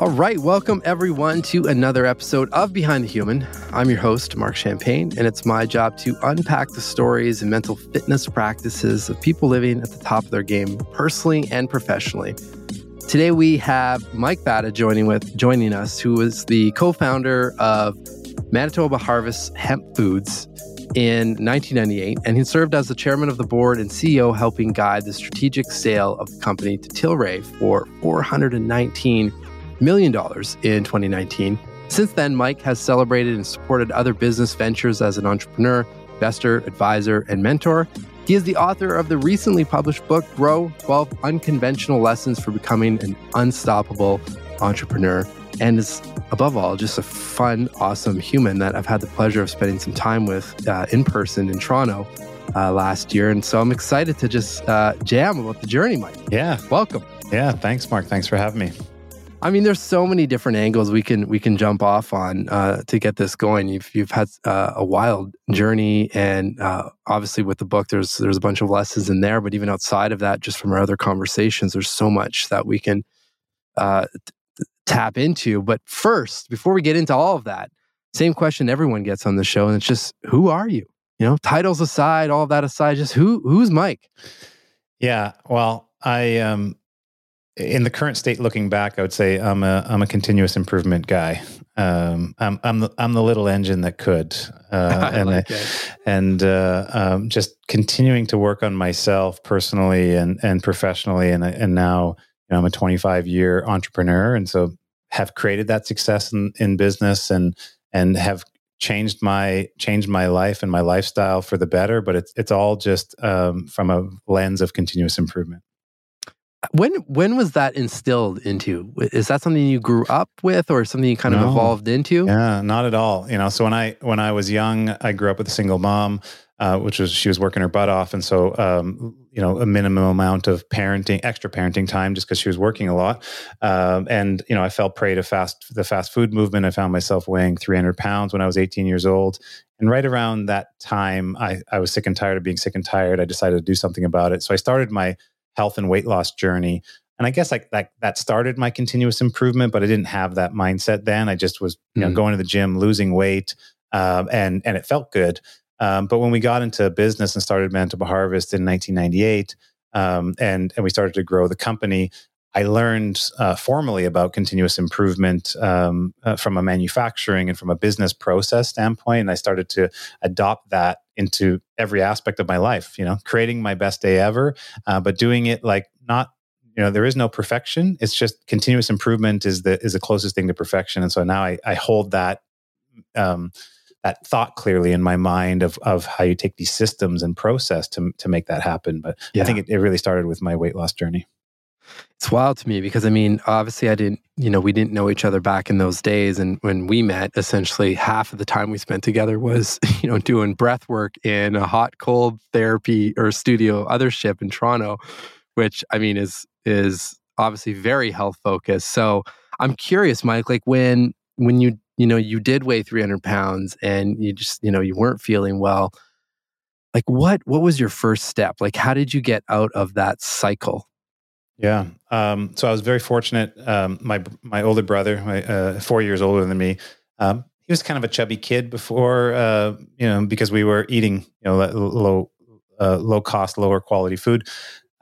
All right, welcome everyone to another episode of Behind the Human. I'm your host, Marc Champagne, and it's my job to unpack the stories and mental fitness practices of people living at the top of their game, personally and professionally. Today we have Mike Fata joining with joining us, who is the co-founder of Manitoba Harvest Hemp Foods in 1998, and he served as the chairman of the board and CEO, helping guide the strategic sale of the company to Tilray for 419 million dollars in 2019. Since then, Mike has celebrated and supported other business ventures as an entrepreneur, investor, advisor, and mentor. He is the author of the recently published book, Grow 12 Unconventional Lessons for Becoming an Unstoppable Entrepreneur, and is, above all, just a fun, awesome human that I've had the pleasure of spending some time with uh, in person in Toronto uh, last year. And so I'm excited to just uh, jam about the journey, Mike. Yeah. Welcome. Yeah. Thanks, Marc. Thanks for having me. I mean, there's so many different angles we can we can jump off on uh, to get this going. You've you've had uh, a wild journey, and uh, obviously with the book, there's there's a bunch of lessons in there. But even outside of that, just from our other conversations, there's so much that we can uh, t- tap into. But first, before we get into all of that, same question everyone gets on the show, and it's just who are you? You know, titles aside, all of that aside, just who who's Mike? Yeah, well, I um in the current state, looking back, I would say I'm a I'm a continuous improvement guy. Um, I'm I'm the I'm the little engine that could, uh, and like I, and uh, um, just continuing to work on myself personally and and professionally, and and now you know, I'm a 25 year entrepreneur, and so have created that success in, in business and and have changed my changed my life and my lifestyle for the better. But it's it's all just um, from a lens of continuous improvement. When when was that instilled into? Is that something you grew up with, or something you kind no. of evolved into? Yeah, not at all. You know, so when I when I was young, I grew up with a single mom, uh, which was she was working her butt off, and so um, you know a minimum amount of parenting, extra parenting time, just because she was working a lot. Um, and you know, I fell prey to fast the fast food movement. I found myself weighing 300 pounds when I was 18 years old, and right around that time, I I was sick and tired of being sick and tired. I decided to do something about it. So I started my health and weight loss journey. And I guess like that that started my continuous improvement, but I didn't have that mindset then. I just was you know mm. going to the gym, losing weight, um, and and it felt good. Um, but when we got into business and started Manitoba Harvest in 1998, um, and and we started to grow the company, I learned uh, formally about continuous improvement um, uh, from a manufacturing and from a business process standpoint. And I started to adopt that into every aspect of my life, you know, creating my best day ever, uh, but doing it like not, you know, there is no perfection. It's just continuous improvement is the, is the closest thing to perfection. And so now I, I hold that, um, that thought clearly in my mind of, of how you take these systems and process to, to make that happen. But yeah. I think it, it really started with my weight loss journey. It's wild to me because I mean, obviously, I didn't, you know, we didn't know each other back in those days. And when we met, essentially half of the time we spent together was, you know, doing breath work in a hot, cold therapy or studio othership in Toronto, which I mean is, is obviously very health focused. So I'm curious, Mike, like when, when you, you know, you did weigh 300 pounds and you just, you know, you weren't feeling well. Like what, what was your first step? Like, how did you get out of that cycle? Yeah. Um, so I was very fortunate. Um, my my older brother, my, uh, four years older than me, um, he was kind of a chubby kid before, uh, you know, because we were eating, you know, low uh, low cost, lower quality food.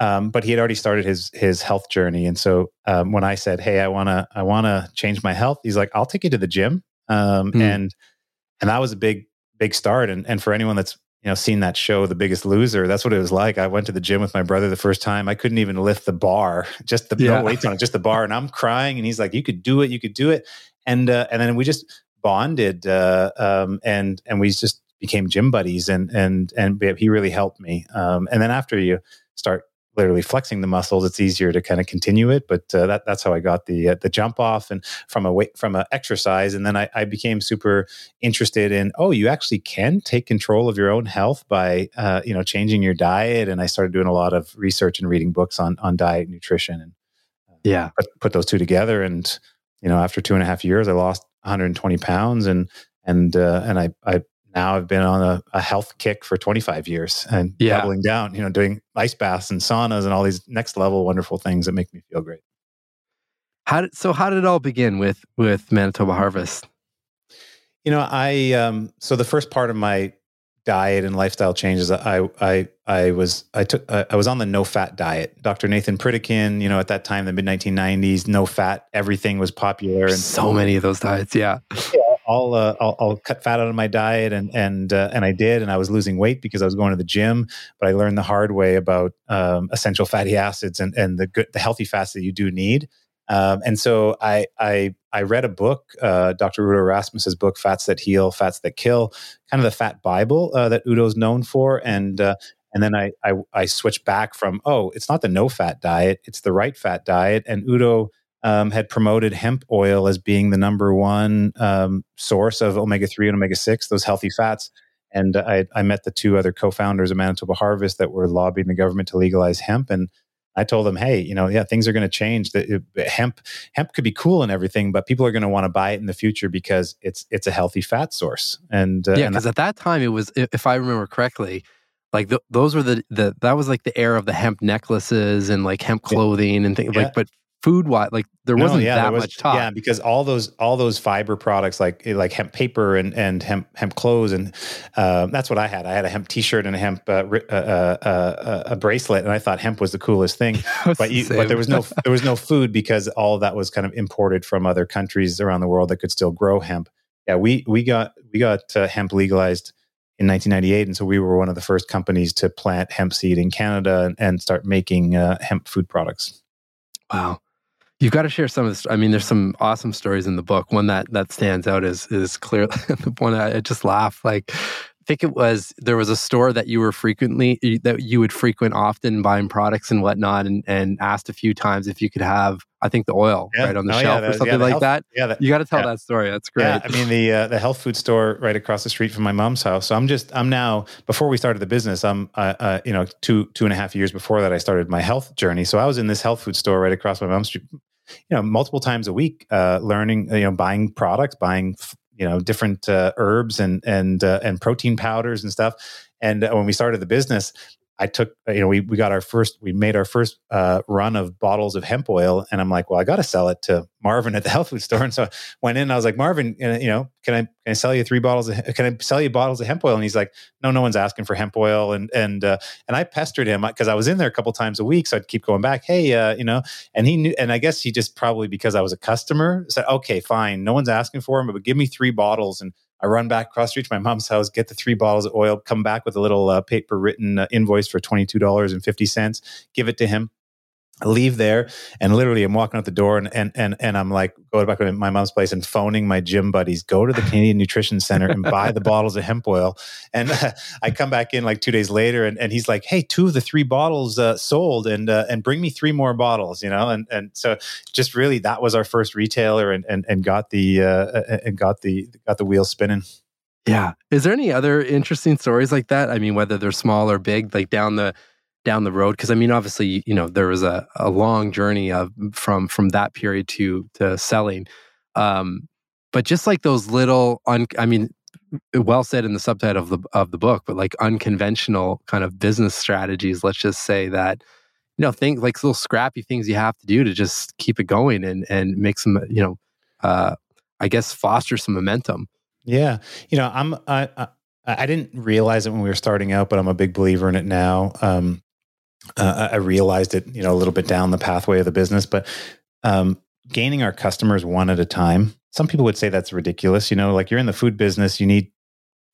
Um, but he had already started his his health journey, and so um, when I said, "Hey, I wanna I wanna change my health," he's like, "I'll take you to the gym," mm. and and that was a big big start. And and for anyone that's you know, seen that show, The Biggest Loser. That's what it was like. I went to the gym with my brother the first time. I couldn't even lift the bar, just the yeah. no weights on it, just the bar. And I'm crying, and he's like, "You could do it. You could do it." And uh, and then we just bonded, uh, um, and and we just became gym buddies. And and and he really helped me. Um, and then after you start literally flexing the muscles, it's easier to kind of continue it. But uh, that, that's how I got the uh, the jump off and from a weight from a exercise, and then I, I, became super interested in oh, you actually can take control of your own health by uh, you know changing your diet, and I started doing a lot of research and reading books on on diet, nutrition, and uh, yeah, put, put those two together. And you know, after two and a half years, I lost 120 pounds, and and uh, and I I now I've been on a, a, health kick for 25 years and yeah. doubling down, you know, doing ice baths and saunas and all these next level wonderful things that make me feel great. How did so? How did it all begin with with Manitoba Harvest? You know, I um, so the first part of my diet and lifestyle changes, I I I was I took uh, I was on the no fat diet. Dr. Nathan Pritikin, you know, at that time, the mid 1990s, no fat, everything was popular, and so many of those diets. Yeah, yeah I'll, uh, I'll, I'll cut fat out of my diet, and and uh, and I did, and I was losing weight because I was going to the gym. But I learned the hard way about um, essential fatty acids and and the good the healthy fats that you do need. Um, and so I, I, I read a book, uh, Dr. Udo Erasmus's book, Fats That Heal, Fats That Kill, kind of the fat Bible uh, that Udo's known for. And, uh, and then I, I, I switched back from, oh, it's not the no fat diet, it's the right fat diet. And Udo um, had promoted hemp oil as being the number one um, source of omega 3 and omega 6, those healthy fats. And I, I met the two other co founders of Manitoba Harvest that were lobbying the government to legalize hemp. And I told them, hey, you know, yeah, things are going to change. The, hemp hemp could be cool and everything, but people are going to want to buy it in the future because it's it's a healthy fat source. And uh, yeah, because at that time it was, if I remember correctly, like the, those were the the that was like the era of the hemp necklaces and like hemp clothing and things yeah. like. But food wise like there no, wasn't yeah, that was, much talk. Yeah because all those all those fiber products like like hemp paper and and hemp hemp clothes and uh, that's what i had. I had a hemp t-shirt and a hemp uh, uh, uh, uh, a bracelet and i thought hemp was the coolest thing. But you, but there was no there was no food because all that was kind of imported from other countries around the world that could still grow hemp. Yeah we we got we got uh, hemp legalized in 1998 and so we were one of the first companies to plant hemp seed in canada and, and start making hemp food products. Wow You've got to share some of this. I mean, there's some awesome stories in the book. One that that stands out is is clear. the one I just laugh. Like, I think it was there was a store that you were frequently that you would frequent often, buying products and whatnot, and and asked a few times if you could have. I think the oil yeah. right on the oh, shelf yeah, or something yeah, like health, that. Yeah, that, you got to tell that story. That's great. Yeah, I mean the uh, the health food store right across the street from my mom's house. So I'm just I'm now before we started the business. I'm uh, uh, you know two two and a half years before that I started my health journey. So I was in this health food store right across my mom's street you know multiple times a week uh, learning you know buying products buying you know different uh, herbs and and uh, and protein powders and stuff. And uh, when we started the business I took, uh, you know, we, we got our first, we made our first uh, run of bottles of hemp oil. And I'm like, well, I got to sell it to Marvin at the health food store. And so I went in, I was like, Marvin, you know, can I, can I sell you three bottles of, can I sell you bottles of hemp oil? And he's like, no, no one's asking for hemp oil. And, and, uh, and I pestered him because I was in there a couple times a week. So I'd keep going back. Hey, uh, you know, and he knew, and I guess he just probably because I was a customer said, okay, fine. No one's asking for him, but give me three bottles. And I run back across the street to my mom's house, get the three bottles of oil, come back with a little uh, paper written uh, invoice for $22.50, give it to him leave there and literally I'm walking out the door and and and, and I'm like going back to my mom's place and phoning my gym buddies go to the Canadian Nutrition Center and buy the bottles of hemp oil. And uh, I come back in like 2 days later and, and he's like hey two of the three bottles uh, sold and uh, and bring me three more bottles you know? And and so just really that was our first retailer and and, and got the uh, uh, and got the got the wheel spinning. Yeah. Is there any other interesting stories like that? I mean whether they're small or big like down the down the road because i mean obviously you know there was a, a long journey of from from that period to to selling. Um but just like those little un, i mean well said in the subtitle of the of the book but like unconventional kind of business strategies let's just say that you know things like little scrappy things you have to do to just keep it going and and make some you know uh i guess foster some momentum. Yeah. You know i'm i, I I didn't realize it when we were starting out, but I'm a big believer in it now. Um, uh, I realized it, you know, a little bit down the pathway of the business, but um, gaining our customers one at a time. Some people would say that's ridiculous. You know, like you're in the food business, you need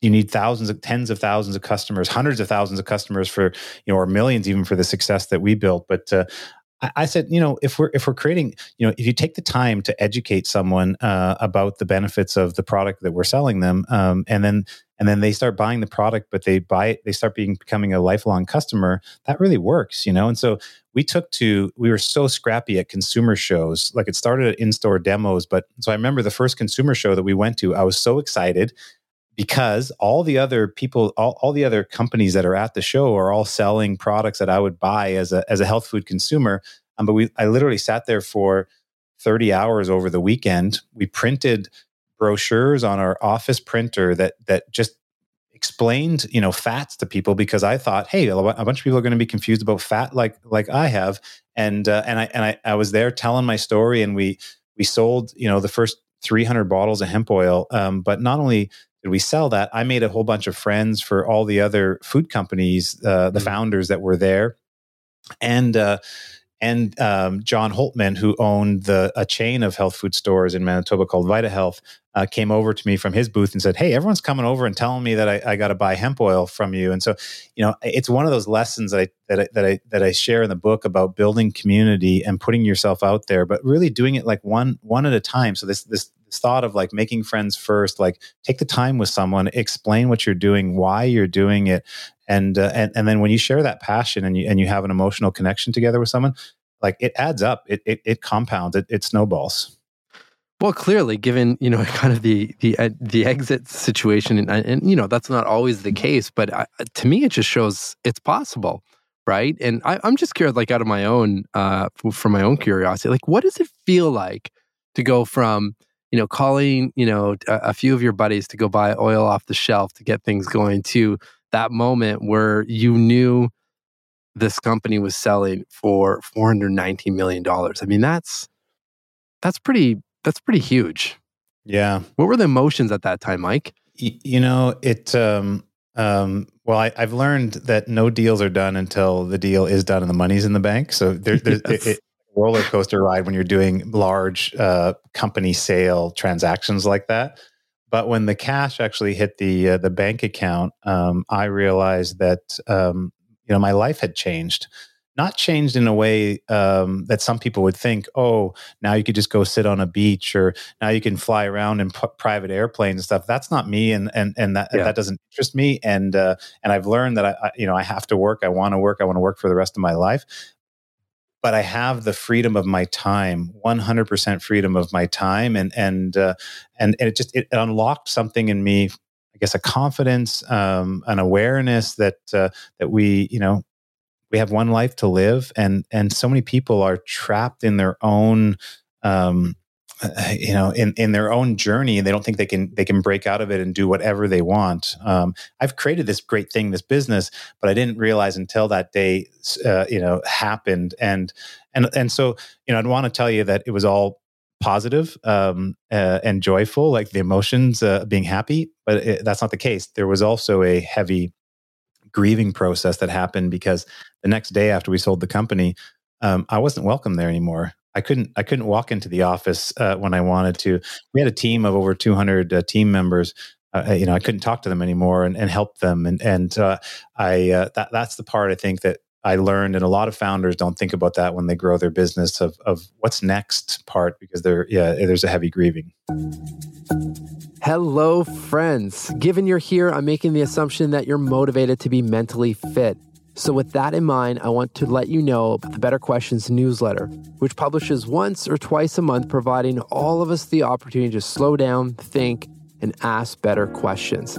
you need thousands of tens of thousands of customers, hundreds of thousands of customers for you know, or millions even for the success that we built. But uh, I, said, you know, if we're if we're creating, you know, if you take the time to educate someone uh, about the benefits of the product that we're selling them, um, and then and then they start buying the product but they buy it they start being becoming a lifelong customer that really works you know? And so we took to we were so scrappy at consumer shows like it started at in-store demos but so i remember the first consumer show that we went to i was so excited because all the other people all, all the other companies that are at the show are all selling products that i would buy as a as a health food consumer. Um, but we i literally sat there for 30 hours over the weekend. We printed brochures on our office printer that that just explained you know fats to people because I thought, hey, a bunch of people are going to be confused about fat like like I have, and uh, and I and I, I was there telling my story, and we we sold you know the first 300 bottles of hemp oil, um, but not only did we sell that, I made a whole bunch of friends for all the other food companies, uh, the mm-hmm. founders that were there, and. Uh, and um, John Holtman, who owned the a chain of health food stores in Manitoba called Vita Health, uh, came over to me from his booth and said, "Hey, everyone's coming over and telling me that I, I got to buy hemp oil from you." And so, you know, it's one of those lessons that I that I, that I that I share in the book about building community and putting yourself out there, but really doing it like one one at a time. So this this thought of like making friends first, like take the time with someone, explain what you're doing, why you're doing it, and uh, and and then when you share that passion and you and you have an emotional connection together with someone like it adds up. It it, it compounds. It, it snowballs. Well clearly given you know kind of the the uh, the exit situation and, and you know that's not always the case but I, to me it just shows it's possible right? And I, am just curious like out of my own uh from my own curiosity like what does it feel like to go from you know calling you know a, a few of your buddies to go buy oil off the shelf to get things going to that moment where you knew this company was selling for 419 million dollars. I mean, that's that's pretty that's pretty huge. Yeah. What were the emotions at that time, Mike? Y- you know, it um um well, I, have learned that no deals are done until the deal is done and the money's in the bank. So there, there's yes. it, it, roller coaster ride when you're doing large uh, company sale transactions like that. But when the cash actually hit the uh, the bank account, um, I realized that um, you know my life had changed. Not changed in a way um, that some people would think. Oh, now you could just go sit on a beach, or now you can fly around in p- private airplanes and stuff. That's not me, and and and that yeah. that doesn't interest me. And uh, and I've learned that I, I you know I have to work. I want to work. I want to work for the rest of my life but I have the freedom of my time, 100% freedom of my time. And, and, uh, and, and it just, it unlocked something in me, I guess, a confidence, um, an awareness that, uh, that we, you know, we have one life to live and, and so many people are trapped in their own, um, uh, you know in in their own journey and they don't think they can they can break out of it and do whatever they want. Um, i've created this great thing this business but i didn't realize until that day uh, you know happened and and and so you know i'd want to tell you that it was all positive um, uh, and joyful like the emotions uh, being happy but it, that's not the case there was also a heavy grieving process that happened because the next day after we sold the company um, i wasn't welcome there anymore I couldn't I couldn't walk into the office uh, when I wanted to. We had a team of over 200 uh, team members. Uh, you know, I couldn't talk to them anymore and, and help them. And and uh, I uh, that that's the part I think that I learned, and a lot of founders don't think about that when they grow their business of of what's next part because there yeah there's a heavy grieving. Hello, friends. Given you're here, I'm making the assumption that you're motivated to be mentally fit. So, with that in mind, I want to let you know about the Better Questions newsletter, which publishes once or twice a month, providing all of us the opportunity to slow down, think, and ask better questions.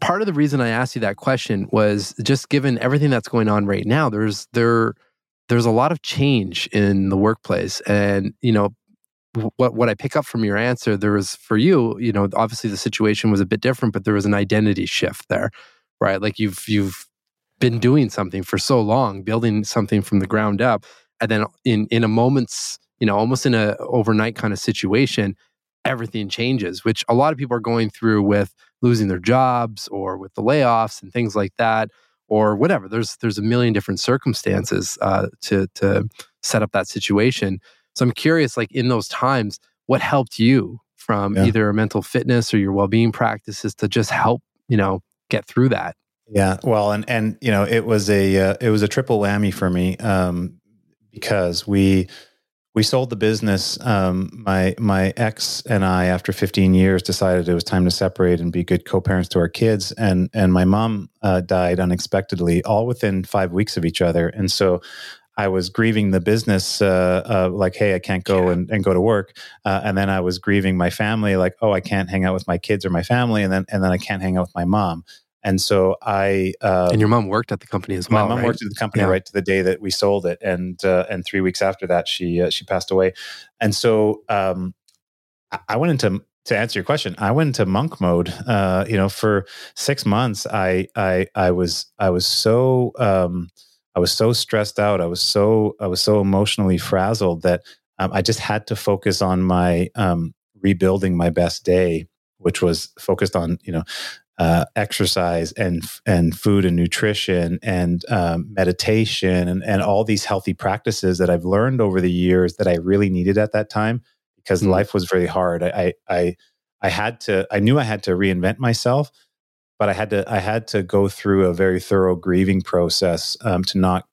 Part of the reason I asked you that question was just given everything that's going on right now, there's there there's a lot of change in the workplace. And, you know, what what I pick up from your answer, there was for you, you know, obviously the situation was a bit different, but there was an identity shift there, right? Like you've you've been doing something for so long, building something from the ground up, and then in in a moment's, you know, almost in a overnight kind of situation, everything changes, which a lot of people are going through with losing their jobs or with the layoffs and things like that, or whatever. There's there's a million different circumstances uh, to to set up that situation. So I'm curious, like in those times, what helped you from yeah. either mental fitness or your well-being practices to just help, you know, get through that? Yeah, well, and and you know, it was a uh, it was a triple whammy for me um, because we we sold the business. Um, my my ex and I, after 15 years, decided it was time to separate and be good co-parents to our kids. And and my mom uh, died unexpectedly, all within five weeks of each other. And so I was grieving the business, uh, uh, like, hey, I can't go and, and go to work, uh, and then I was grieving my family, like, oh, I can't hang out with my kids or my family, and then and then I can't hang out with my mom. And so I uh, and your mom worked at the company as well. My mom right? worked at the company yeah. right to the day that we sold it, and uh, and three weeks after that, she uh, she passed away. And so um, I went into to answer your question, I went into monk mode. Uh, you know, for six months, I I I was I was so um, I was so stressed out. I was so I was so emotionally frazzled that um, I just had to focus on my um, rebuilding my best day, which was focused on you know uh, exercise and and food and nutrition and um, meditation and and all these healthy practices that I've learned over the years that I really needed at that time because mm. life was very hard. I, I I had to I knew I had to reinvent myself, but I had to I had to go through a very thorough grieving process um, to not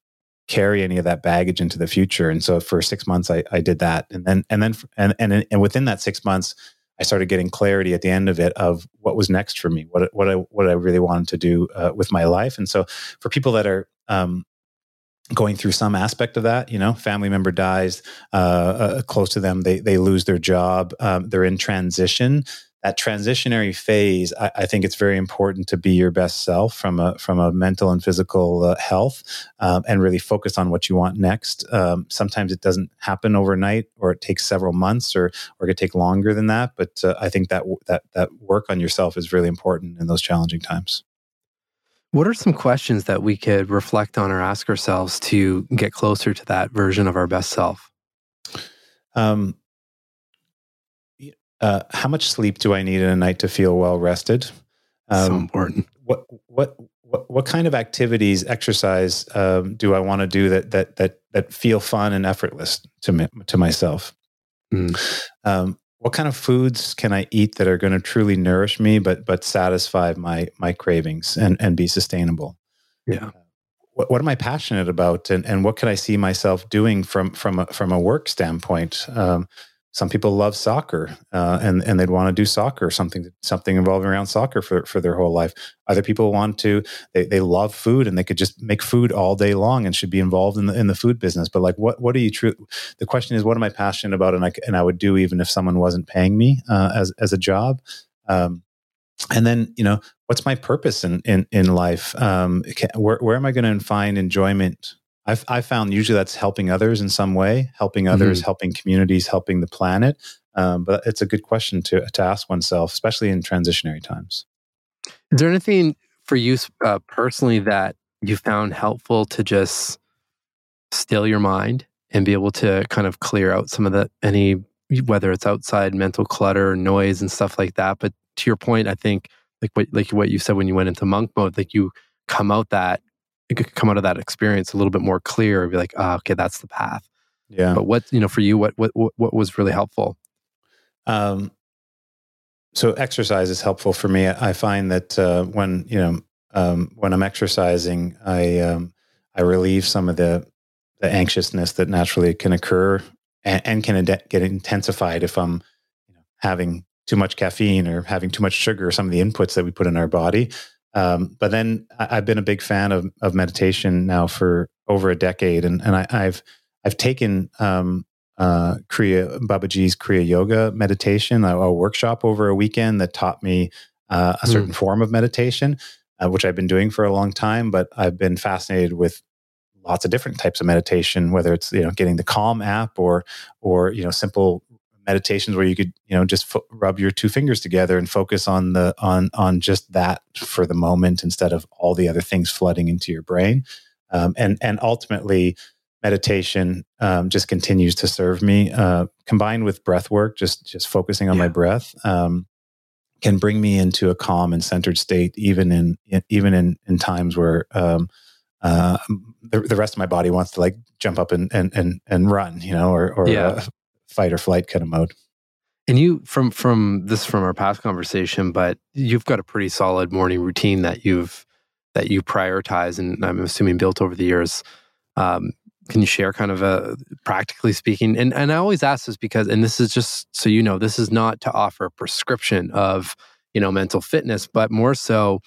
carry any of that baggage into the future. And so for six months I, I did that, and then and then and and and within that six months I started getting clarity at the end of it of what was next for me, what what I what I really wanted to do uh, with my life. And so, for people that are um, going through some aspect of that, you know, family member dies uh, uh, close to them, they they lose their job, um, they're in transition that transitionary phase, I, I, think it's very important to be your best self from a from a mental and physical uh, health, um, and really focus on what you want next. Um, sometimes it doesn't happen overnight, or it takes several months, or or it could take longer than that. But uh, I think that that that work on yourself is really important in those challenging times. What are some questions that we could reflect on or ask ourselves to get closer to that version of our best self? Um, uh, how much sleep do I need in a night to feel well rested? Um, so important. What what what what kind of activities, exercise um, do I want to do that that that that feel fun and effortless to me to myself? Mm. Um, what kind of foods can I eat that are going to truly nourish me, but but satisfy my my cravings and and be sustainable? Yeah. Uh, what, what am I passionate about, and, and what can I see myself doing from from a, from a work standpoint? Um, some people love soccer uh, and and they'd want to do soccer something something involving around soccer for, for their whole life. Other people want to they, they love food and they could just make food all day long and should be involved in the in the food business. But like what what are you true the question is what am i passionate about and i and i would do even if someone wasn't paying me uh, as as a job? Um, and then you know what's my purpose in in, in life? Um, can, where, where am i going to find enjoyment I've, i found usually that's helping others in some way, helping others, mm-hmm. helping communities, helping the planet. Um, but it's a good question to, to ask oneself, especially in transitionary times. Is there anything for you uh, personally that you found helpful to just still your mind and be able to kind of clear out some of the any whether it's outside mental clutter, noise, and stuff like that? But to your point, I think like what like what you said when you went into monk mode, like you come out that come out of that experience a little bit more clear and be like, oh, okay, that's the path. Yeah. But what, you know, for you, what, what, what was really helpful? Um, so exercise is helpful for me. I find that uh, when, you know, um, when I'm exercising, I, um, I relieve some of the, the anxiousness that naturally can occur and, and can ad- get intensified if I'm you know, having too much caffeine or having too much sugar or some of the inputs that we put in our body. Um, but then I, have been a big fan of, of meditation now for over a decade, and, and I, have I've taken um, uh, Kriya Babaji's Kriya Yoga meditation, a, a, workshop over a weekend that taught me uh, a certain mm. form of meditation, uh, which I've been doing for a long time. But I've been fascinated with lots of different types of meditation, whether it's you know getting the Calm app or or you know simple meditations where you could you know just fo- rub your two fingers together and focus on the on on just that for the moment instead of all the other things flooding into your brain um, and and ultimately meditation um, just continues to serve me uh, combined with breath work just just focusing on yeah. my breath um, can bring me into a calm and centered state even in, in even in in times where um, uh, the, the rest of my body wants to like jump up and and and, and run you know or or yeah. uh, fight or flight kind of mode. And you from from this from our past conversation, but you've got a pretty solid morning routine that you've that you prioritize, and I'm assuming built over the years. Um, can you share kind of a practically speaking? And and I always ask this because, and this is just so you know, this is not to offer a prescription of you know mental fitness, but more so,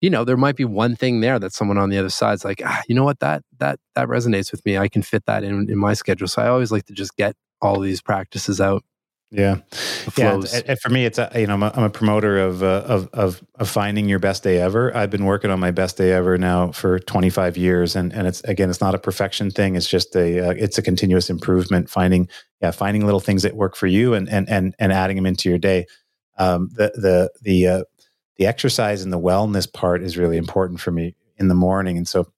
you know, there might be one thing there that someone on the other side's like, ah, you know what, that that that resonates with me. I can fit that in in my schedule. So I always like to just get all these practices out. Yeah, yeah. And, and, for me, it's a, you know I'm a, I'm a promoter of, uh, of of of finding your best day ever. I've been working on my best day ever now for 25 years, and and it's again, it's not a perfection thing. It's just a uh, it's a continuous improvement. Finding yeah, finding little things that work for you, and and and and adding them into your day. Um, the the the uh, the exercise and the wellness part is really important for me in the morning, and so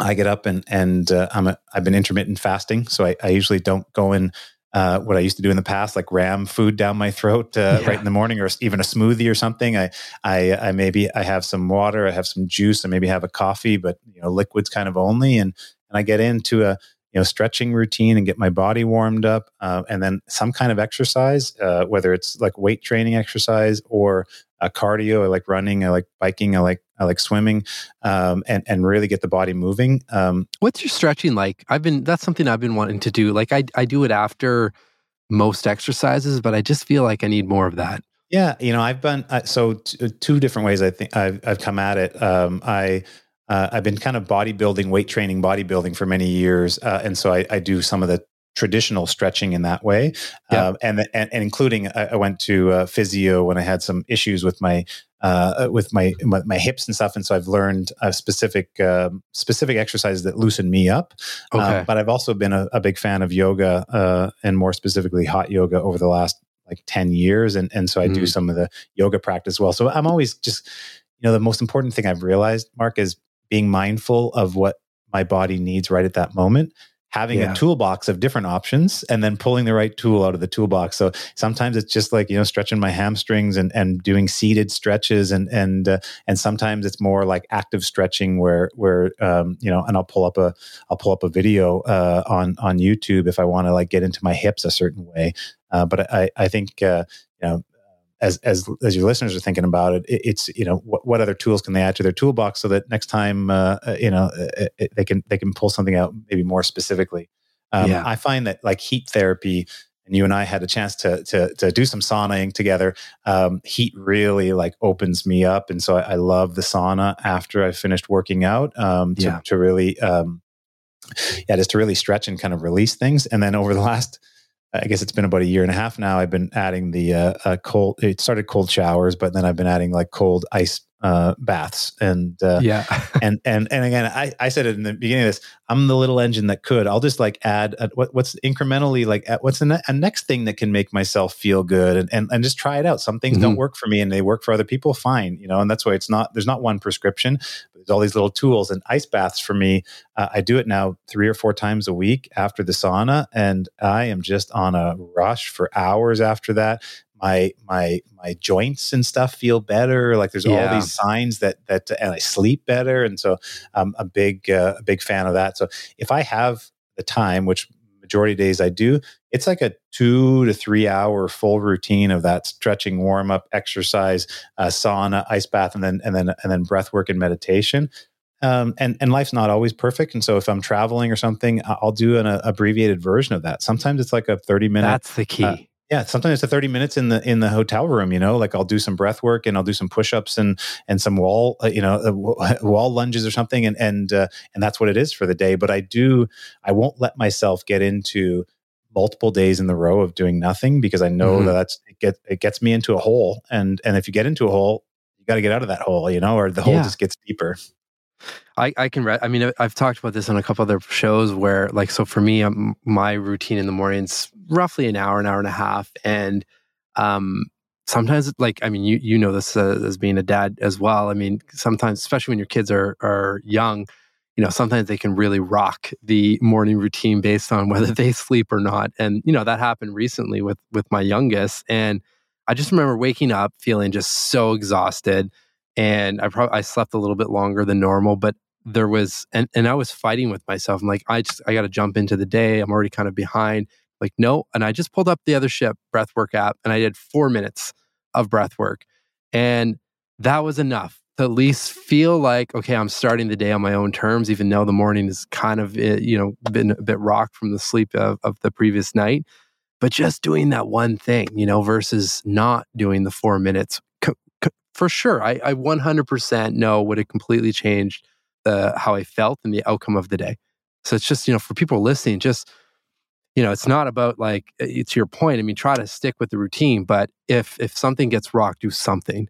I get up and and uh, I'm a, I've been intermittent fasting, so I, I usually don't go in uh, what I used to do in the past, like ram food down my throat uh, yeah. right in the morning, or even a smoothie or something. I, I, I maybe I have some water, I have some juice, and maybe have a coffee, but you know, liquids kind of only, and and I get into a you know stretching routine and get my body warmed up, uh, and then some kind of exercise, uh, whether it's like weight training exercise or a cardio. I like running, I like biking, I like I like swimming, um, and and really get the body moving. Um, What's your stretching like? I've been that's something I've been wanting to do. Like I I do it after most exercises, but I just feel like I need more of that. Yeah, you know, I've been uh, so t- uh, two different ways. I think I've I've come at it. Um, I uh, I've been kind of bodybuilding, weight training, bodybuilding for many years, uh, and so I, I, do some of the traditional stretching in that way, yeah. Um, and, and, and including I, I went to uh, physio when I had some issues with my uh, with my, my, my hips and stuff, and so I've learned a specific um, specific exercises that loosen me up. Um, okay. but I've also been a, a big fan of yoga uh, and more specifically hot yoga over the last like 10 years and and so I mm. do some of the yoga practice well so I'm always just you know the most important thing I've realized Marc is being mindful of what my body needs right at that moment having yeah. a toolbox of different options and then pulling the right tool out of the toolbox. So sometimes it's just like, you know, stretching my hamstrings and, and doing seated stretches and, and, uh, and sometimes it's more like active stretching where, where, um, you know, and I'll pull up a, I'll pull up a video, uh, on, on YouTube if I want to like get into my hips a certain way. Uh, but I, I think, uh, you know, as as as your listeners are thinking about it, it it's you know what, what other tools can they add to their toolbox so that next time uh, uh you know uh, uh, they can they can pull something out maybe more specifically. Um, yeah. I find that like heat therapy, and you and I had a chance to to to do some saunaing together. Um, heat really like opens me up, and so I, I, love the sauna after I finished working out um, to yeah. to really um, yeah just to really stretch and kind of release things. And then over the last I guess it's been about a year and a half now. I've been adding the uh, uh, cold. It started cold showers, but then I've been adding like cold ice uh, baths. And uh, yeah. and and and again I, I said it in the beginning of this i'm the little engine that could. I'll just like add a, what, what's incrementally like what's the ne- a next thing that can make myself feel good and and, and just try it out. Some things mm-hmm. don't work for me and they work for other people fine you know and that's why it's not there's not one prescription but there's all these little tools and ice baths for me. Uh, i do it now three or four times a week after the sauna and i am just on a rush for hours after that my my my joints and stuff feel better like there's yeah. all these signs that that and i sleep better and so i'm a big uh, a big fan of that so if i have the time which majority of days i do it's like a two to three hour full routine of that stretching warm up exercise uh, sauna ice bath and then and then and then breath work and meditation um, and and life's not always perfect, and so if I'm traveling or something, I'll do an uh, abbreviated version of that. Sometimes it's like a 30 minute. That's the key. Uh, yeah, sometimes it's 30 minutes in the in the hotel room, you know, like I'll do some breath work and I'll do some push-ups and and some wall, uh, you know, uh, wall lunges or something and and uh, and that's what it is for the day, but I do I won't let myself get into multiple days in the row of doing nothing because I know mm-hmm. that that's it, get, it gets me into a hole and and if you get into a hole, you got to get out of that hole, you know, or the hole yeah. just gets deeper. I, I can, re- I mean, I've talked about this on a couple other shows where, like, so for me, um, my routine in the mornings roughly an hour, an hour and a half, and um, sometimes, like, I mean, you you know this uh, as being a dad as well. I mean, sometimes, especially when your kids are are young, you know, sometimes they can really rock the morning routine based on whether they sleep or not. And you know, that happened recently with with my youngest, and I just remember waking up feeling just so exhausted and I probably I slept a little bit longer than normal, but there was and and I was fighting with myself. I'm like, I just I got to jump into the day. I'm already kind of behind. Like no, and I just pulled up the Othership breathwork app and I did four minutes of breath work, and that was enough to at least feel like okay i'm starting the day on my own terms even though the morning is kind of eh, you know been a bit rocked from the sleep of, of the previous night but just doing that one thing you know versus not doing the four minutes for sure I, I 100% know would have completely changed the how i felt and the outcome of the day. So it's just you know for people listening just you know it's not about like eh, to your point i mean try to stick with the routine but if if something gets rocked do something.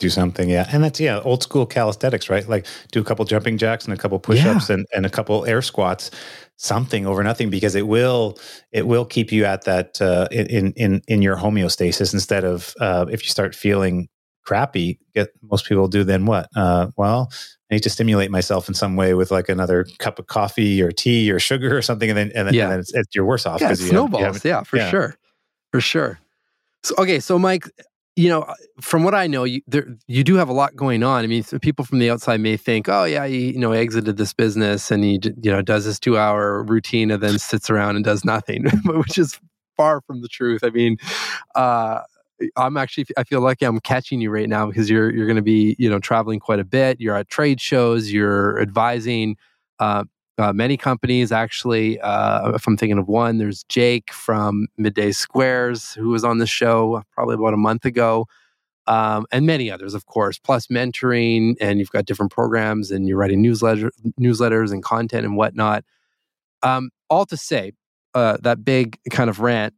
Do something yeah. And that's yeah old school calisthenics right? Like do a couple jumping jacks and a couple push-ups yeah. and, and a couple air squats something over nothing because it will it will keep you at that uh, in in in your homeostasis instead of uh, if you start feeling crappy get most people do then what? Uh, well i need to stimulate myself in some way with like another cup of coffee or tea or sugar or something and then and then, yeah. and then it's, it's, you're worse off yeah, snowballs yeah for yeah. sure for sure so okay so mike you know, from what I know, you there, you do have a lot going on. I mean, people from the outside may think, "Oh, yeah, he you know exited this business and he you know does his two hour routine and then sits around and does nothing," which is far from the truth. I mean, uh, I'm actually I feel lucky I'm catching you right now because you're you're going to be you know traveling quite a bit. You're at trade shows. You're advising. Uh, uh, many companies actually uh, if i'm thinking of one there's jake from midday squares who was on the show probably about a month ago um, and many others of course plus mentoring and you've got different programs and you're writing newsletter newsletters and content and whatnot um, all to say uh, that big kind of rant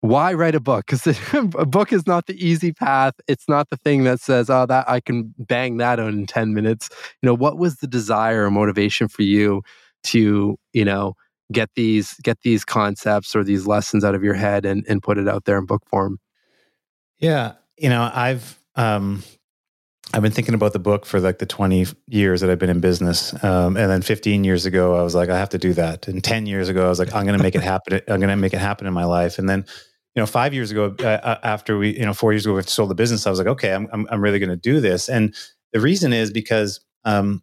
why write a book? Because a book is not the easy path. It's not the thing that says, "Oh, that I can bang that out in ten minutes." You know, what was the desire or motivation for you to, you know, get these get these concepts or these lessons out of your head and and put it out there in book form? Yeah, you know, I've um, I've been thinking about the book for like the 20 years that I've been in business. Um, and then 15 years ago, I was like, I have to do that. And 10 years ago, I was like, I'm going to make it happen. I'm going to make it happen in my life. And then you know, five years ago, uh, uh, after we, you know, four years ago, we sold the business, I was like, okay, I'm, I'm, I'm really going to do this. And the reason is because, um,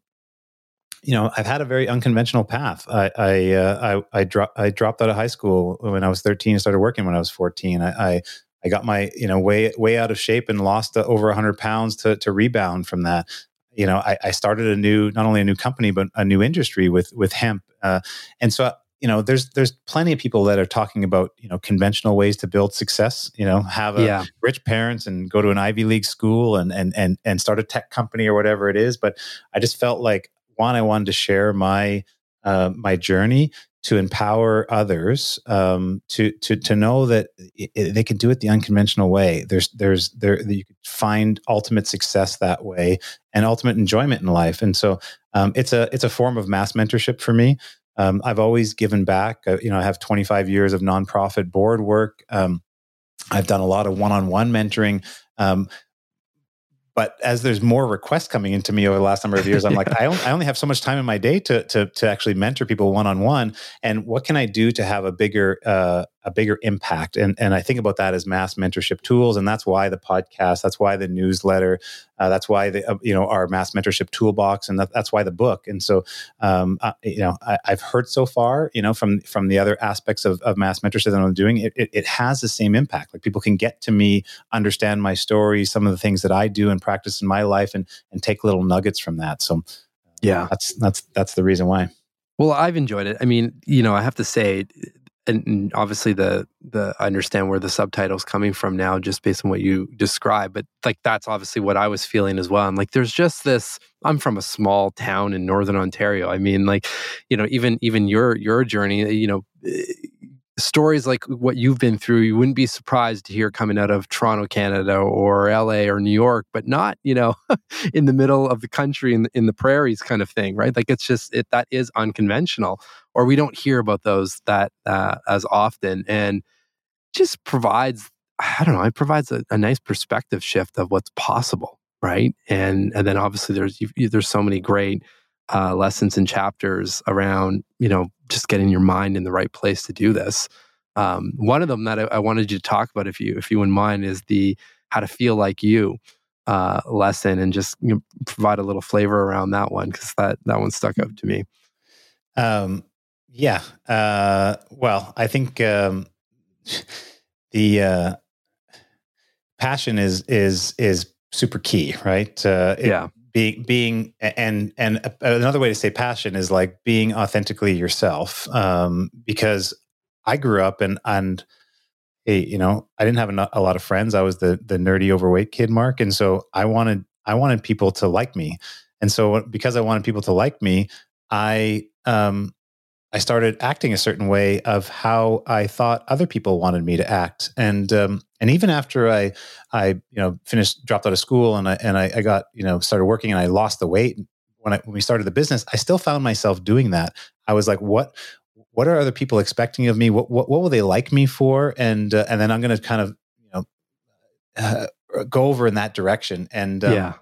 you know, I've had a very unconventional path. I, I, uh, I, I, I dropped out of high school when I was 13 and started working when I was 14. I, I, I got my, you know, way, way out of shape and lost uh, over hundred pounds to, to rebound from that. You know, I, I, started a new, not only a new company, but a new industry with, with hemp. Uh, and so you know there's there's plenty of people that are talking about you know conventional ways to build success you know have a yeah. rich parents and go to an ivy league school and and and and start a tech company or whatever it is but i just felt like one i wanted to share my uh, my journey to empower others um, to to to know that it, they can do it the unconventional way. There's there's there you could find ultimate success that way and ultimate enjoyment in life. And so um, it's a it's a form of mass mentorship for me. Um, I've always given back. Uh, you know, I have 25 years of nonprofit board work. Um, I've done a lot of one-on-one mentoring. Um, but as there's more requests coming into me over the last number of years, I'm yeah. like, I only, I only have so much time in my day to to to actually mentor people one on one. And what can I do to have a bigger uh, a bigger impact? And and I think about that as mass mentorship tools, and that's why the podcast, that's why the newsletter, uh, that's why the uh, you know our mass mentorship toolbox, and that, that's why the book. And so, um, uh, you know, I, have heard so far, you know, from from the other aspects of, of mass mentorship that I'm doing, it, it, it has the same impact. Like people can get to me, understand my story, some of the things that I do and practice in my life, and and take little nuggets from that. So, yeah, that's that's that's the reason why. Well, I've enjoyed it. I mean, you know, I have to say, and obviously the the I understand where the subtitles coming from now just based on what you describe but like that's obviously what I was feeling as well. I'm like there's just this I'm from a small town in northern Ontario. I mean like you know even even your your journey you know eh, stories like what you've been through, you wouldn't be surprised to hear coming out of Toronto, Canada, or LA or New York, but not, you know, in the middle of the country in, in the prairies kind of thing, right? Like it's just, it, that is unconventional, or we don't hear about those that uh, as often. And just provides, I don't know, it provides a, a nice perspective shift of what's possible, right? And, and then obviously there's, there's so many great, uh, lessons and chapters around you know just getting your mind in the right place to do this. Um, one of them that I, I, wanted you to talk about, if you if you wouldn't mind, is the how to feel like you uh, lesson, and just you know, provide a little flavor around that one because that that one stuck out to me. Um, yeah. Uh, well, I think um, the uh, passion is is is super key, right? Uh, yeah. Being being and and another way to say passion is like being authentically yourself. Um, because I grew up and and hey, you know, I didn't have a, lot of friends. I was the the nerdy overweight kid, Marc, and so I wanted I wanted people to like me, and so because I wanted people to like me, I um I started acting a certain way of how I thought other people wanted me to act, and um, and even after I I you know finished dropped out of school and I and I, I got you know started working and I lost the weight when I when we started the business, I still found myself doing that. I was like, what what are other people expecting of me? What what, what will they like me for? And uh, and then I'm going to kind of you know uh, go over in that direction. And um, yeah.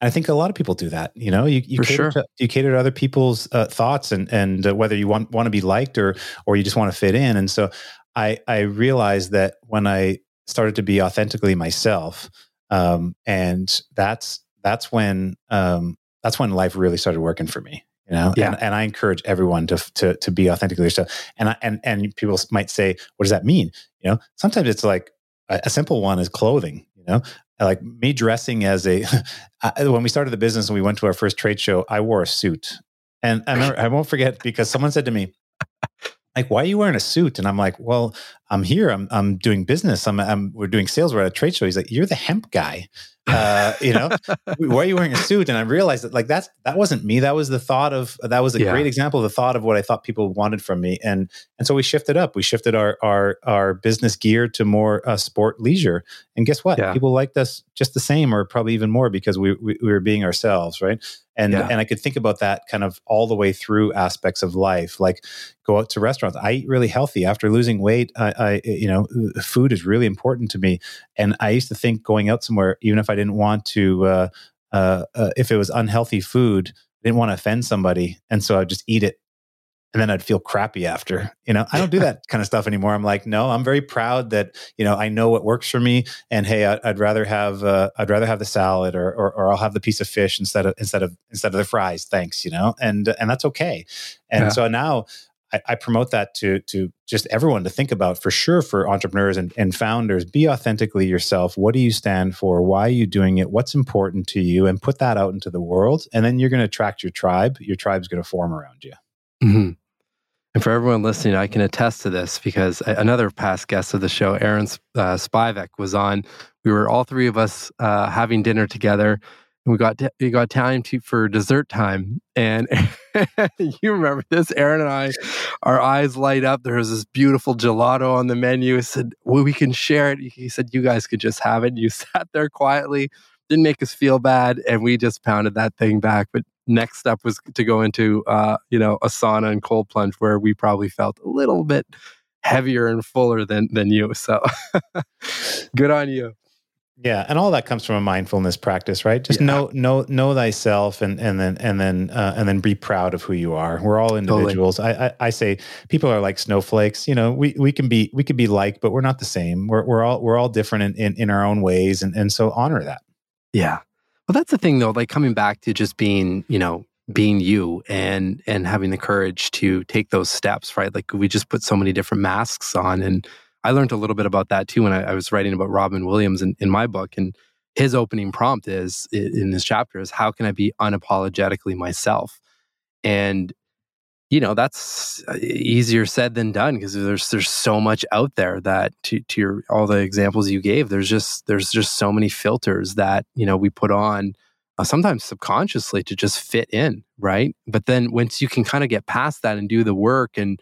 And I think a lot of people do that. You know, you, you cater sure. to, you cater to other people's uh, thoughts and and uh, whether you want want to be liked or or you just want to fit in. And so I I realized that when I started to be authentically myself, um, and that's that's when um, that's when life really started working for me. You know, Yeah. and, and I encourage everyone to to to be authentically yourself. And I, and and people might say, what does that mean? You know, sometimes it's like a, a simple one is clothing. You know, like me dressing as a when we started the business and we went to our first trade show, I wore a suit, and I remember, I won't forget because someone said to me, like, "Why are you wearing a suit?" And I'm like, "Well, I'm here. I'm I'm doing business. I'm, I'm we're doing sales. We're at a trade show." He's like, "You're the hemp guy." Uh, you know, why are you wearing a suit? And I realized that like that's that wasn't me. That was the thought of that was a Yeah. great example of the thought of what I thought people wanted from me. And and so we shifted up. We shifted our our our business gear to more uh, sport leisure. And guess what? Yeah. People liked us just the same, or probably even more, because we we, we were being ourselves, right? And Yeah. and I could think about that kind of all the way through aspects of life, like go out to restaurants. I eat really healthy after losing weight. I, I you know, food is really important to me. And I used to think going out somewhere, even if I didn't want to, uh, uh, uh, if it was unhealthy food, I didn't want to offend somebody, and so I'd just eat it, and then I'd feel crappy after. You know, I don't do that kind of stuff anymore. I'm like, no, I'm very proud that you know I know what works for me, and hey, I, I'd rather have uh, I'd rather have the salad, or, or or I'll have the piece of fish instead of instead of instead of the fries. Thanks, you know, and and that's okay. And Yeah. so now I, I promote that to to just everyone to think about for sure for entrepreneurs and, and founders. Be authentically yourself. What do you stand for? Why are you doing it? What's important to you? And put that out into the world. And then you're going to attract your tribe. Your tribe's going to form around you. Mhm. And for everyone listening, I can attest to this because another past guest of the show, Aaron uh, was on. We were all three of us uh, having dinner together, and we got t- we got time for dessert time. And you remember this? Aaron and I, our eyes light up. There was this beautiful gelato on the menu. He said, "Well, we can share it." He said, "You guys could just have it." You sat there quietly, didn't make us feel bad, and we just pounded that thing back. But next step was to go into uh, you know a sauna and cold plunge where we probably felt a little bit heavier and fuller than than you so good on you Yeah, and all that comes from a mindfulness practice, right? Just Yeah. know know know thyself, and and then and then uh, and then be proud of who you are. We're all individuals. I, I I say people are like snowflakes. You know, we we can be we can be like, but we're not the same. We're we're all we're all different in in, in our own ways, and and so honor that. yeah well that's the thing though like coming back to just being you know being you and and having the courage to take those steps right? Like we just put so many different masks on and i learned a little bit about that too when i, I was writing about robin williams in, in my book and his opening prompt is in this chapter is how can i be unapologetically myself? And you know that's uh, easier said than done because there's there's so much out there that to to your all the examples you gave there's just there's just so many filters that you know we put on uh, sometimes subconsciously to just fit in right? But then once you can kind of get past that and do the work and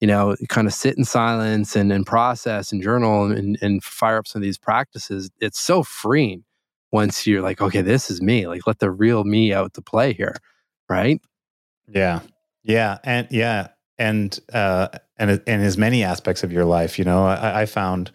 you know kind of sit in silence and, and process and journal and, and fire up some of these practices it's so freeing once you're like okay this is me like let the real me out to play here right? Yeah, yeah, and yeah, and uh, and and as many aspects of your life. You know, I, I found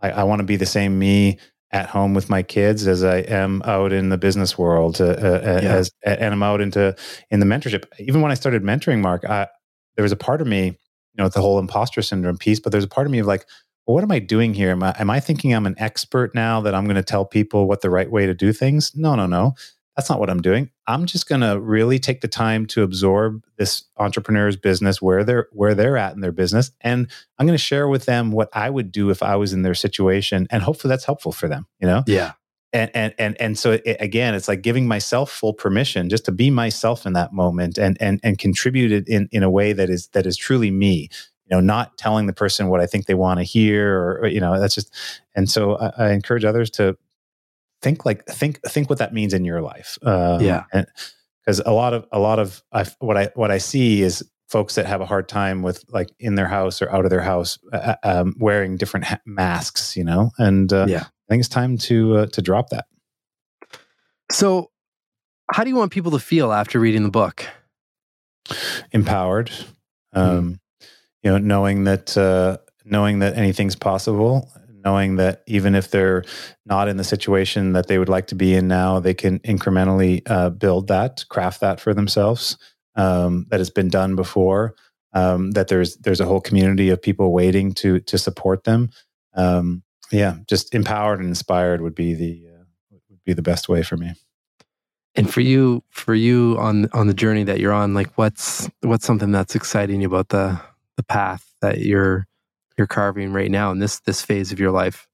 I, I want to be the same me at home with my kids as I am out in the business world, uh, uh, Yeah. as and I'm out into in the mentorship. Even when I started mentoring, Marc, I, there was a part of me, you know, the whole imposter syndrome piece, but there's a part of me of like. Well, what am I doing here? Am I, am I thinking I'm an expert now that I'm going to tell people what the right way to do things? No, no, no that's not what I'm doing. I'm just going to really take the time to absorb this entrepreneur's business where they're where they're at in their business and I'm going to share with them what I would do if I was in their situation and hopefully that's helpful for them, you know? yeah and and and and so it, again it's like giving myself full permission just to be myself in that moment and and and contribute it in in a way that is that is truly me you know not telling the person what i think they want to hear or, you know that's just and so I, I, encourage others to think like think think what that means in your life um, yeah because a lot of a lot of I, what i what i see is folks that have a hard time with like in their house or out of their house uh, uh um, wearing different ha- masks you know and uh, yeah think it's time to uh, to drop that. So, how do you want people to feel after reading the book? Empowered, um, mm. you know, knowing that uh, knowing that anything's possible, knowing that even if they're not in the situation that they would like to be in now, they can incrementally uh, build that, craft that for themselves. Um, that has been done before. Um, that there's there's a whole community of people waiting to to support them. Um, yeah, just empowered and inspired would be the uh, would be the best way for me. And for you, for you on on the journey that you're on, like what's what's something that's exciting about the the path that you're you're carving right now in this this phase of your life?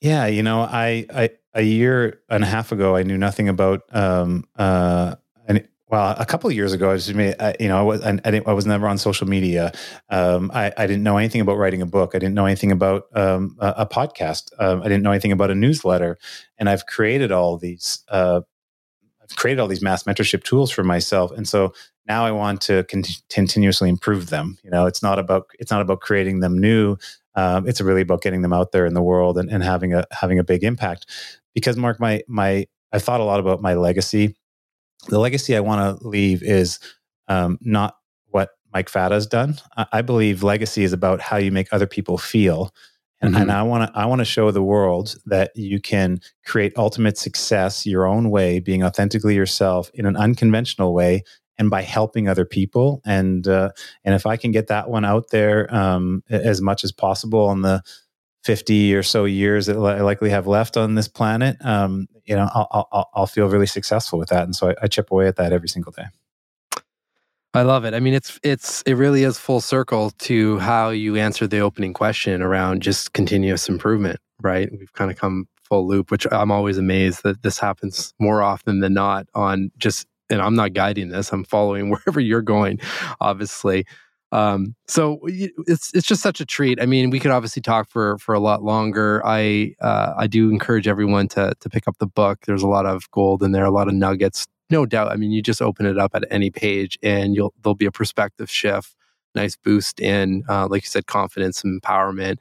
Yeah, you know, I I a year and a half ago, I knew nothing about um uh and well, a couple of years ago, I was, I, you know, I was, I, I, I, was never on social media. Um, I, I, didn't know anything about writing a book. I didn't know anything about um, a, a, podcast. Um, I didn't know anything about a newsletter. And I've created all these, uh, I've created all these mass mentorship tools for myself. And so now I want to con- continuously improve them. You know, it's not about, it's not about creating them new. Um, it's really about getting them out there in the world and, and having a, having a big impact because Marc, my, my, I thought a lot about my legacy the legacy I want to leave is um, not what Mike Fata has done. I, I, believe legacy is about how you make other people feel. And, mm-hmm. and I want to I want to show the world that you can create ultimate success your own way, being authentically yourself in an unconventional way, and by helping other people. And uh, and if I can get that one out there um, as much as possible on the 50 or so years that I likely have left on this planet, um, you know, I'll, I'll, I'll, feel really successful with that. And so I, I, chip away at that every single day. I love it. I mean, it's, it's, it really is full circle to how you answered the opening question around just continuous improvement, right? We've kind of come full loop, which I'm always amazed that this happens more often than not on just, and I'm not guiding this, I'm following wherever you're going, obviously. Um, so it's it's just such a treat. I mean, we could obviously talk for for a lot longer. I uh, I do encourage everyone to to pick up the book. There's a lot of gold in there, a lot of nuggets, no doubt. I mean, you just open it up at any page, and you'll there'll be a perspective shift, nice boost in, uh, like you said, confidence and empowerment.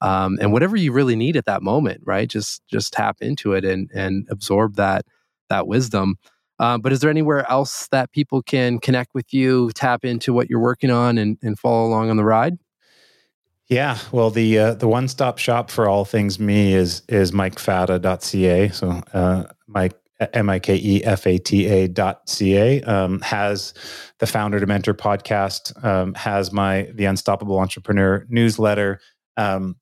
Um, and whatever you really need at that moment, right? Just just tap into it and and absorb that that wisdom. Uh, but is there anywhere else that people can connect with you, tap into what you're working on, and, and follow along on the ride? Yeah, well, the uh, the one stop shop for all things me is is mikefata.ca. So uh, Mike M I K E F A T A dot C A um, has the Founder to Mentor podcast, um, has my the Unstoppable Entrepreneur newsletter, um,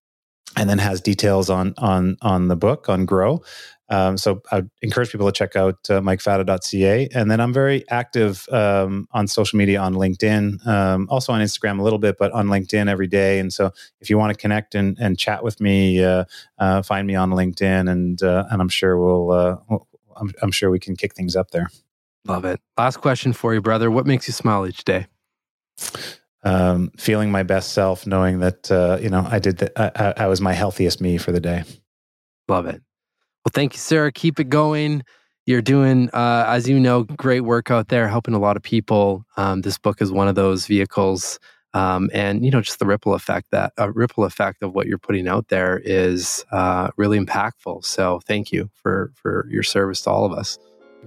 and then has details on on on the book on Grow. Um, so I encourage people to check out uh, mikefata.ca. And then I'm very active um, on social media on LinkedIn, um, also on Instagram a little bit, but on LinkedIn every day. And so if you want to connect and, and chat with me, uh, uh, find me on LinkedIn, and uh, and I'm sure we'll, uh, I'm, I'm sure we can kick things up there. Love it. Last question for you, brother. What makes you smile each day? Um, feeling my best self, knowing that uh, you know I did that. I, I was my healthiest me for the day. Love it. Well, thank you, Sarah. Keep it going. You're doing, uh, as you know, great work out there, helping a lot of people. Um, this book is one of those vehicles, um, and you know, just the ripple effect that a uh, ripple effect of what you're putting out there is uh, really impactful. So, thank you for for your service to all of us.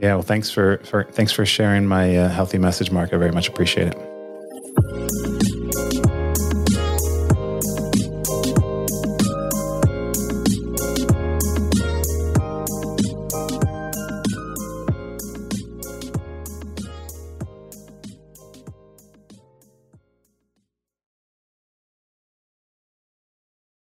Yeah, well, thanks for, for thanks for sharing my uh, healthy message, Marc. I very much appreciate it.